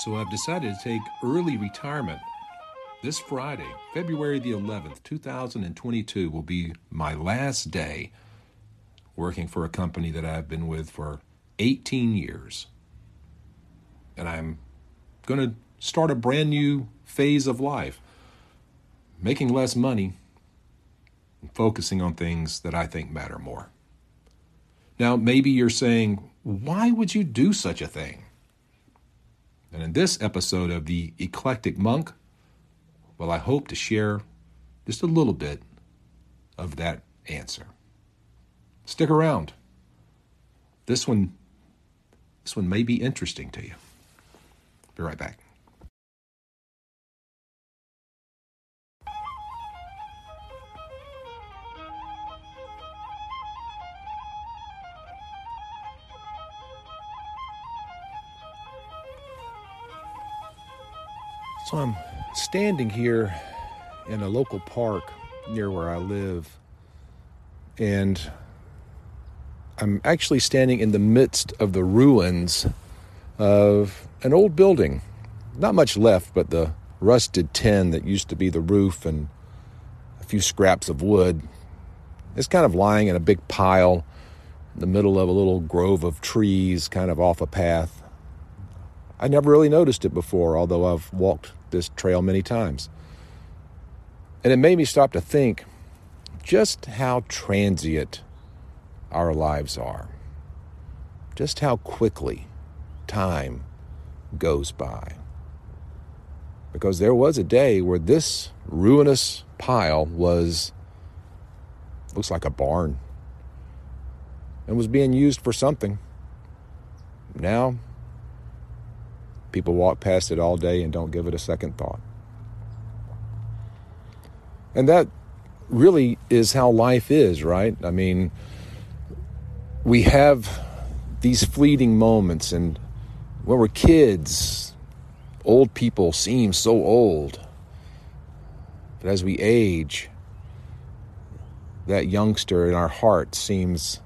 So I've decided to take early retirement. This Friday, February the 11th, 2022, will be my last day working for a company that I've been with for 18 years. And I'm going to start a brand new phase of life, making less money and focusing on things that I think matter more. Now, maybe you're saying, why would you do such a thing? And in this episode of The Eclectic Monk, well, I hope to share just a little bit of that answer. Stick around. This one this one may be interesting to you. Be right back. So I'm standing here in a local park near where I live, and I'm actually standing in the midst of the ruins of an old building. Not much left, but the rusted tin that used to be the roof and a few scraps of wood. It's kind of lying in a big pile in the middle of a little grove of trees, kind of off a path. I never really noticed it before, although I've walked this trail many times. And it made me stop to think just how transient our lives are, just how quickly time goes by. Because there was a day where this ruinous pile was, looks like a barn, and was being used for something. Now People walk past it all day and don't give it a second thought. And that really is how life is, right? I mean, we have these fleeting moments, and when we're kids, old people seem so old. But as we age, that youngster in our heart seems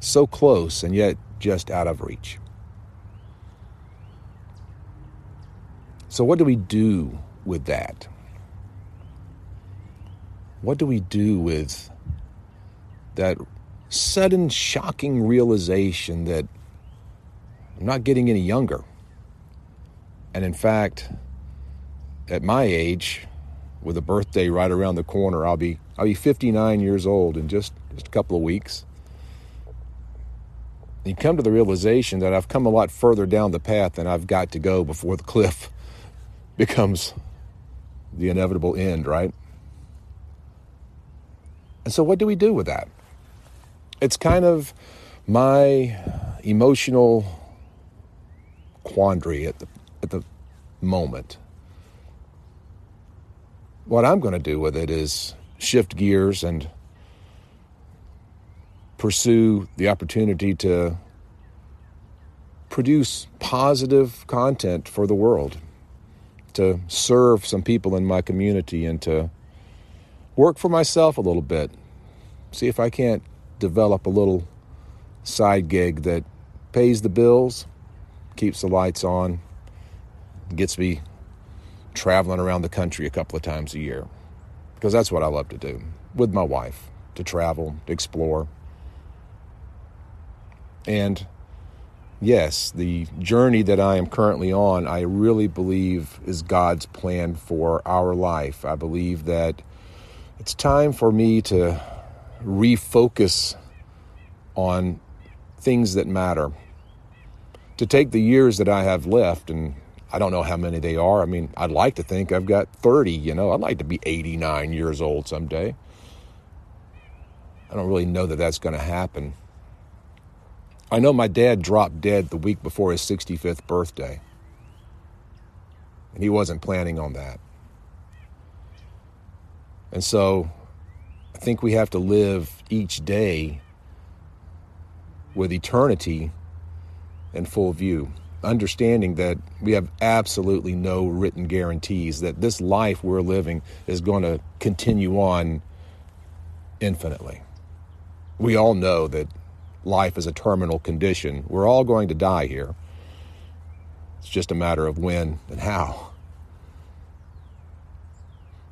so close and yet just out of reach. So, what do we do with that? What do we do with that sudden, shocking realization that I'm not getting any younger? And in fact, at my age, with a birthday right around the corner, I'll be I'll be 59 years old in just, just a couple of weeks. You come to the realization that I've come a lot further down the path than I've got to go before the cliff becomes the inevitable end, right? And so, what do we do with that? It's kind of my emotional quandary at the, at the moment. What I'm going to do with it is shift gears and pursue the opportunity to produce positive content for the world to serve some people in my community and to work for myself a little bit. See if I can't develop a little side gig that pays the bills, keeps the lights on, gets me traveling around the country a couple of times a year. Because that's what I love to do with my wife to travel, to explore. And yes, the journey that I am currently on, I really believe is God's plan for our life. I believe that it's time for me to refocus on things that matter. To take the years that I have left, and I don't know how many they are. I mean, I'd like to think I've got 30, you know, I'd like to be 89 years old someday. I don't really know that that's going to happen. I know my dad dropped dead the week before his 65th birthday, and he wasn't planning on that. And so I think we have to live each day with eternity in full view, understanding that we have absolutely no written guarantees that this life we're living is going to continue on infinitely. We all know that life is a terminal condition. We're all going to die here. It's just a matter of when and how.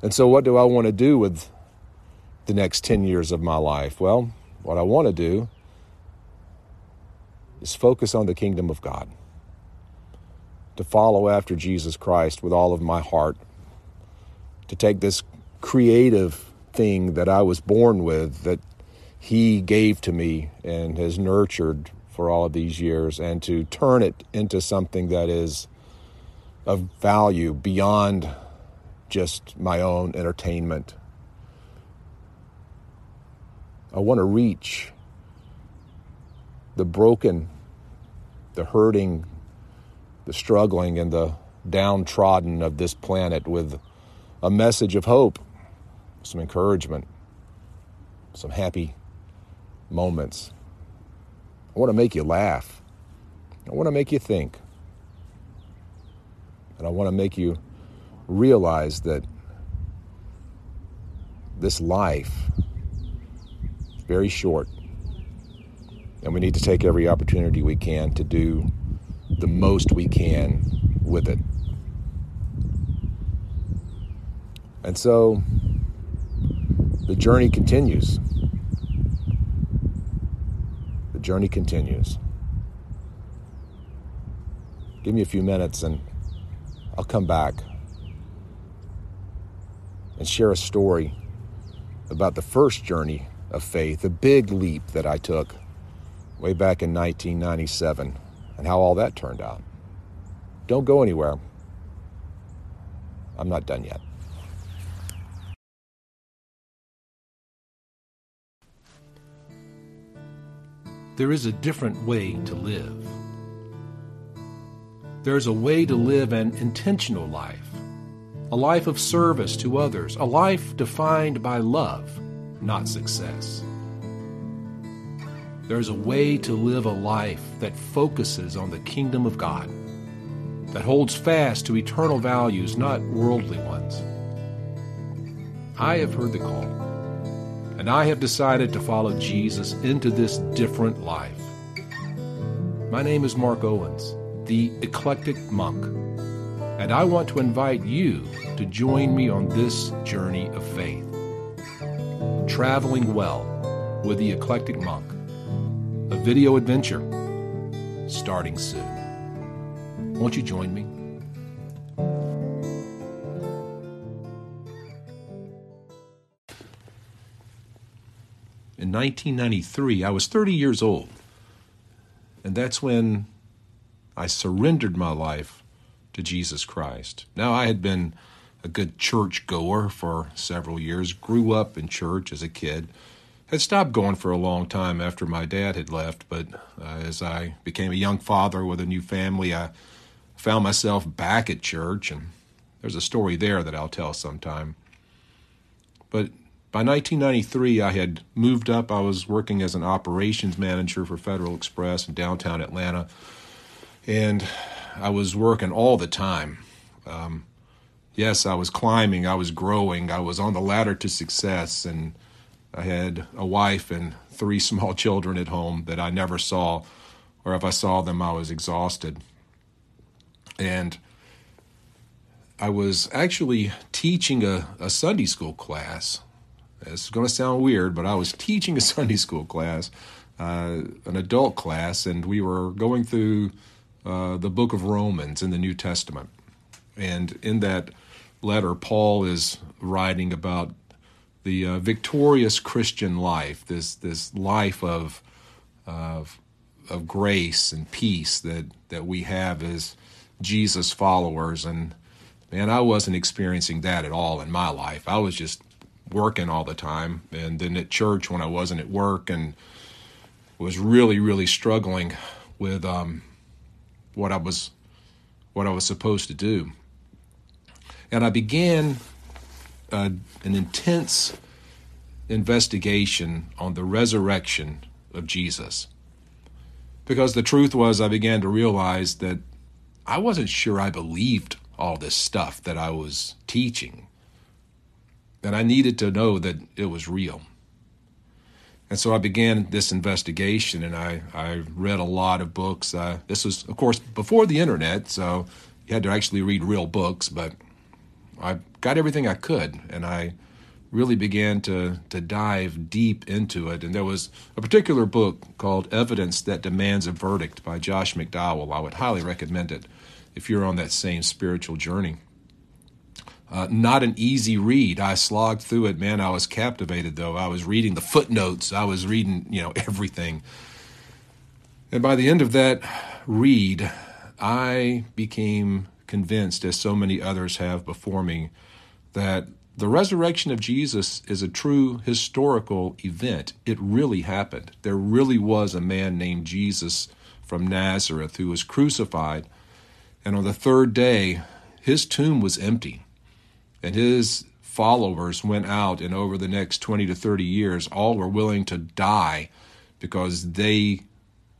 And so, what do I want to do with the next 10 years of my life? Well, what I want to do is focus on the kingdom of God, to follow after Jesus Christ with all of my heart, to take this creative thing that I was born with, that He gave to me and has nurtured for all of these years, and to turn it into something that is of value beyond just my own entertainment. I want to reach the broken, the hurting, the struggling, and the downtrodden of this planet with a message of hope, some encouragement, some happy moments. I want to make you laugh. I want to make you think. And I want to make you realize that this life is very short. And we need to take every opportunity we can to do the most we can with it. And so the journey continues. Journey continues. Give me a few minutes and I'll come back and share a story about the first journey of faith, the big leap that I took way back in 1997, and how all that turned out. Don't go anywhere. I'm not done yet. There is a different way to live. There is a way to live an intentional life a life of service to others, a life defined by love, not success. There's a way to live a life that focuses on the kingdom of God, that holds fast to eternal values, not worldly ones. I have heard the call, and I have decided to follow Jesus into this different life. My name is Mark Owens, the eclectic monk and I want to invite you to join me on this journey of faith. Traveling Well with the Eclectic Monk, a video adventure starting soon. Won't you join me? In 1993, I was 30 years old, and that's when I surrendered my life to Jesus Christ. Now, I had been a good church goer for several years, grew up in church as a kid, had stopped going for a long time after my dad had left, but uh, as I became a young father with a new family, I found myself back at church, and there's a story there that I'll tell sometime. But by 1993, I had moved up. I was working as an operations manager for Federal Express in downtown Atlanta. And I was working all the time. Um, yes, I was climbing, I was growing, I was on the ladder to success, and I had a wife and three small children at home that I never saw, or if I saw them, I was exhausted. And I was actually teaching a, a Sunday school class. It's going to sound weird, but I was teaching a Sunday school class, uh, an adult class, and we were going through uh, the book of Romans in the New Testament. And in that letter, Paul is writing about the uh, victorious Christian life, this this life of, of of grace and peace that that we have as Jesus followers. And man, I wasn't experiencing that at all in my life. I was just working all the time, and then at church when I wasn't at work, and was really really struggling with um, what I was what I was supposed to do. And I began uh, an intense investigation on the resurrection of Jesus. Because the truth was, I began to realize that I wasn't sure I believed all this stuff that I was teaching. And I needed to know that it was real. And so I began this investigation, and I, I read a lot of books. Uh, this was, of course, before the internet, so you had to actually read real books, but I got everything I could, and I really began to, to dive deep into it. And there was a particular book called Evidence That Demands a Verdict by Josh McDowell. I would highly recommend it if you're on that same spiritual journey. Uh, not an easy read. I slogged through it, man. I was captivated, though. I was reading the footnotes. I was reading, you know, everything. And by the end of that read, I became convinced, as so many others have before me, that the resurrection of Jesus is a true historical event. It really happened. There really was a man named Jesus from Nazareth who was crucified, and on the third day, his tomb was empty. And his followers went out, and over the next 20 to 30 years, all were willing to die because they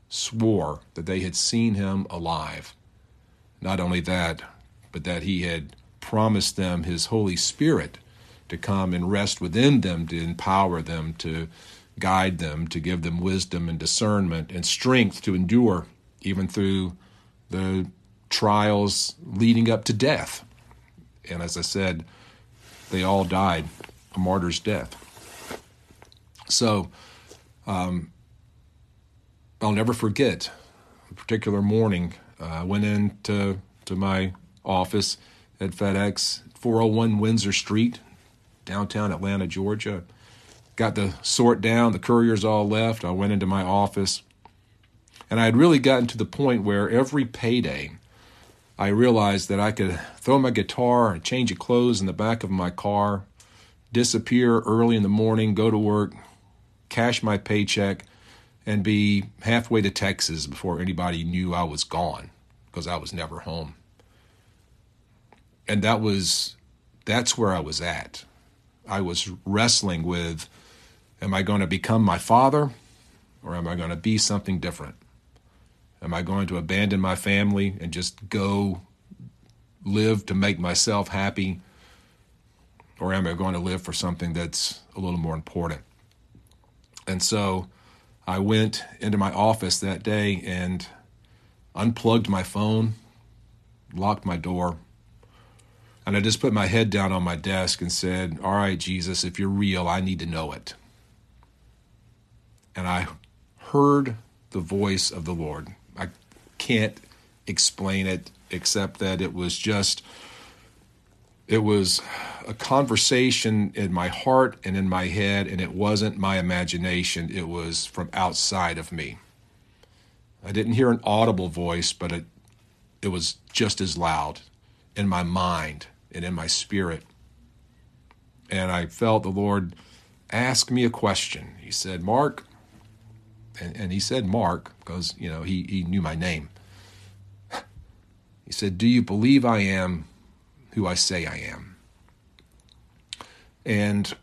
swore that they had seen him alive. Not only that, but that he had promised them his Holy Spirit to come and rest within them, to empower them, to guide them, to give them wisdom and discernment and strength to endure even through the trials leading up to death. And as I said, they all died a martyr's death. So um, I'll never forget a particular morning. Uh, I went into to my office at FedEx, 401 Windsor Street, downtown Atlanta, Georgia. Got the sort down, the couriers all left. I went into my office. And I had really gotten to the point where every payday I realized that I could throw my guitar and change of clothes in the back of my car, disappear early in the morning, go to work, cash my paycheck, and be halfway to Texas before anybody knew I was gone because I was never home. And that was that's where I was at. I was wrestling with am I going to become my father or am I going to be something different? Am I going to abandon my family and just go live to make myself happy? Or am I going to live for something that's a little more important? And so I went into my office that day and unplugged my phone, locked my door, and I just put my head down on my desk and said, All right, Jesus, if you're real, I need to know it. And I heard the voice of the Lord can't explain it except that it was just it was a conversation in my heart and in my head and it wasn't my imagination. It was from outside of me. I didn't hear an audible voice but it it was just as loud in my mind and in my spirit. And i felt the lord ask me a question. He said mark and, and he said mark because you know he, he knew my name he said, Do you believe I am who I say I am? And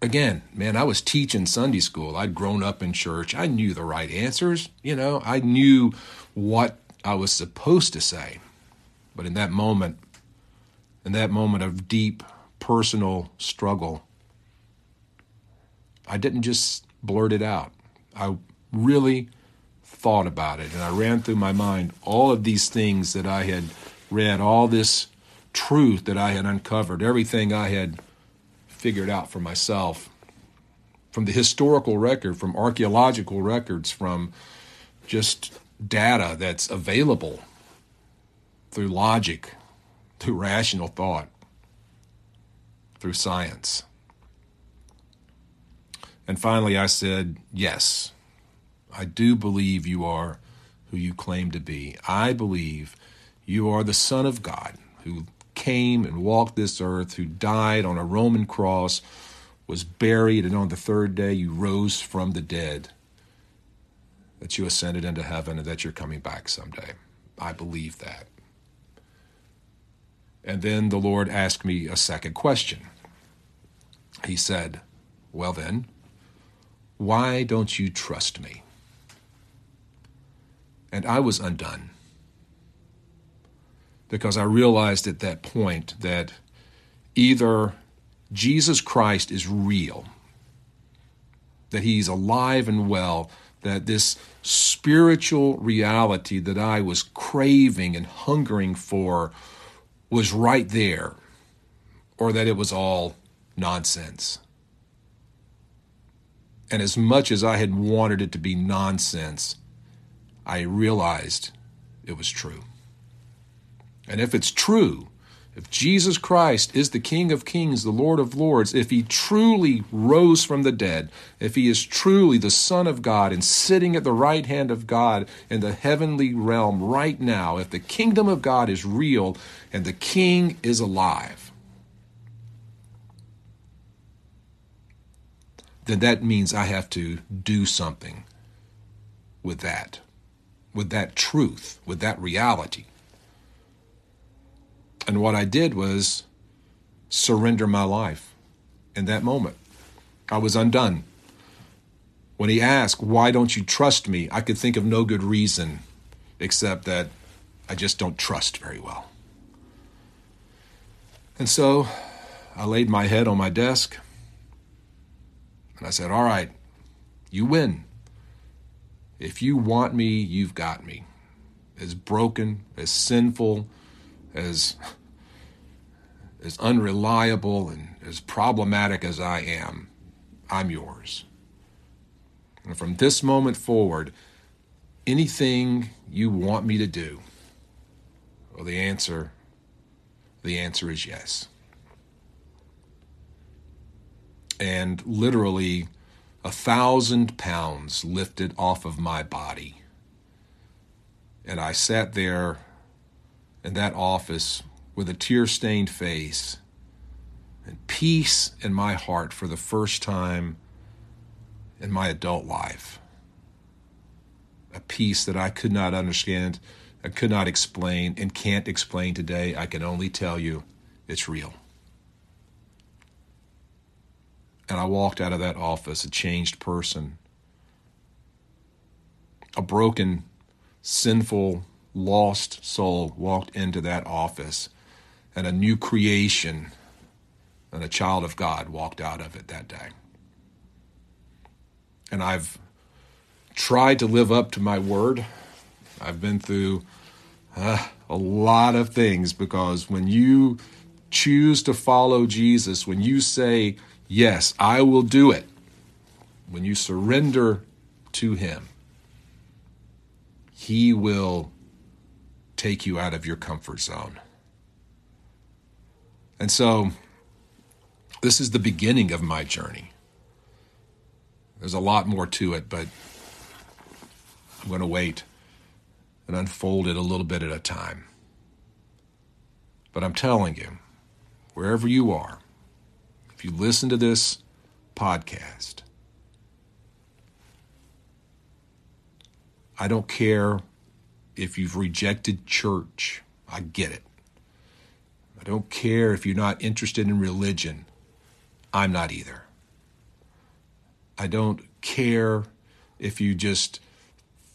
again, man, I was teaching Sunday school. I'd grown up in church. I knew the right answers. You know, I knew what I was supposed to say. But in that moment, in that moment of deep personal struggle, I didn't just blurt it out. I really thought about it and I ran through my mind all of these things that I had read, all this truth that I had uncovered, everything I had figured out for myself from the historical record, from archaeological records, from just data that's available through logic, through rational thought, through science. And finally, I said, yes, I do believe you are who you claim to be. I believe you are the Son of God who came and walked this earth, who died on a Roman cross, was buried, and on the third day you rose from the dead, that you ascended into heaven, and that you're coming back someday. I believe that. And then the Lord asked me a second question. He said, Well, then, why don't you trust me? And I was undone. Because I realized at that point that either Jesus Christ is real, that He's alive and well, that this spiritual reality that I was craving and hungering for was right there, or that it was all nonsense. And as much as I had wanted it to be nonsense, I realized it was true. And if it's true, if Jesus Christ is the King of Kings, the Lord of Lords, if he truly rose from the dead, if he is truly the Son of God and sitting at the right hand of God in the heavenly realm right now, if the kingdom of God is real and the King is alive, then that means I have to do something with that, with that truth, with that reality. And what I did was surrender my life in that moment. I was undone. When he asked, Why don't you trust me? I could think of no good reason except that I just don't trust very well. And so I laid my head on my desk and I said, All right, you win. If you want me, you've got me. As broken, as sinful, as as unreliable and as problematic as I am, I'm yours. And from this moment forward, anything you want me to do, well, the answer, the answer is yes. And literally, a thousand pounds lifted off of my body. And I sat there in that office with a tear stained face and peace in my heart for the first time in my adult life. A peace that I could not understand, I could not explain, and can't explain today. I can only tell you it's real. And I walked out of that office a changed person, a broken, sinful lost soul walked into that office, and a new creation and a child of God walked out of it that day. And I've tried to live up to my word. I've been through uh, a lot of things because when you choose to follow Jesus, when you say, Yes, I will do it, when you surrender to Him, He will take you out of your comfort zone. And so, this is the beginning of my journey. There's a lot more to it, but I'm going to wait and unfold it a little bit at a time. But I'm telling you, wherever you are, if you listen to this podcast, I don't care if you've rejected church. I get it. I don't care if you're not interested in religion. I'm not either. I don't care if you just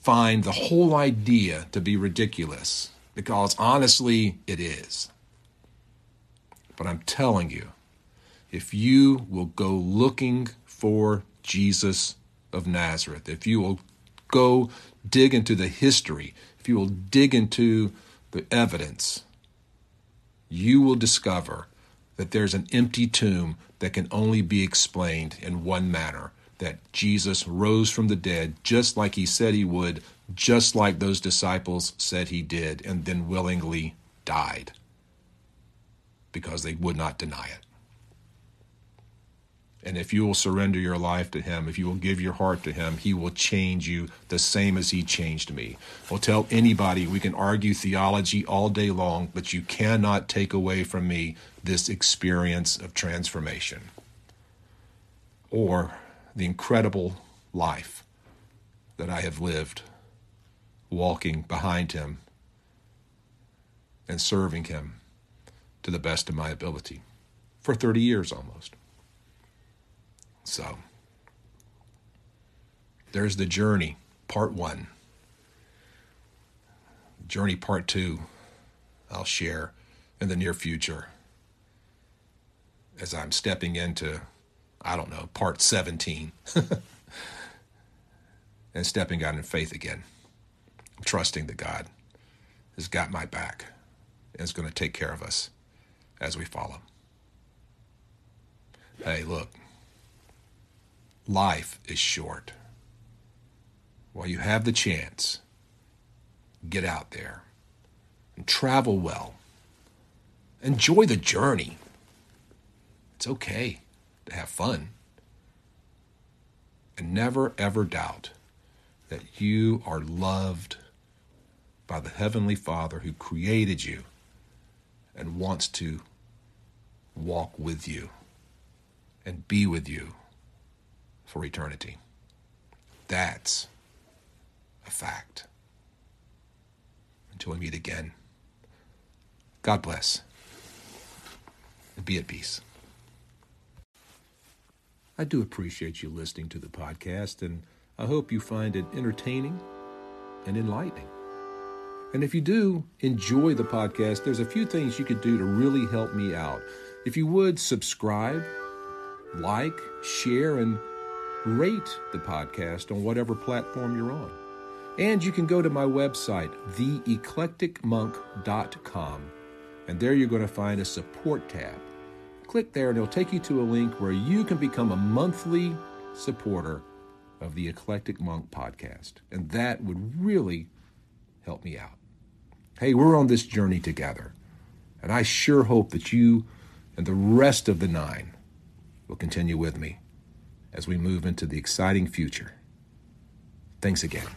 find the whole idea to be ridiculous, because honestly, it is. But I'm telling you, if you will go looking for Jesus of Nazareth, if you will go dig into the history, if you will dig into the evidence, you will discover that there's an empty tomb that can only be explained in one manner that Jesus rose from the dead just like he said he would, just like those disciples said he did, and then willingly died because they would not deny it. And if you will surrender your life to Him, if you will give your heart to Him, He will change you the same as He changed me. I'll tell anybody we can argue theology all day long, but you cannot take away from me this experience of transformation or the incredible life that I have lived walking behind Him and serving Him to the best of my ability for 30 years almost. So there's the journey, part one. Journey part two, I'll share in the near future as I'm stepping into, I don't know, part 17. and stepping out in faith again, trusting that God has got my back and is going to take care of us as we follow. Hey, look, life is short. While you have the chance, get out there and travel well. Enjoy the journey. It's okay to have fun. And never, ever doubt that you are loved by the Heavenly Father who created you and wants to walk with you and be with you for eternity. That's a fact. Until we meet again, God bless and be at peace. I do appreciate you listening to the podcast, and I hope you find it entertaining and enlightening. And if you do enjoy the podcast, there's a few things you could do to really help me out. If you would subscribe, like, share, and rate the podcast on whatever platform you're on. And you can go to my website, theeclecticmonk.com, and there you're going to find a support tab. Click there, and it'll take you to a link where you can become a monthly supporter of the Eclectic Monk podcast. And that would really help me out. Hey, we're on this journey together. And I sure hope that you and the rest of the nine will continue with me as we move into the exciting future. Thanks again.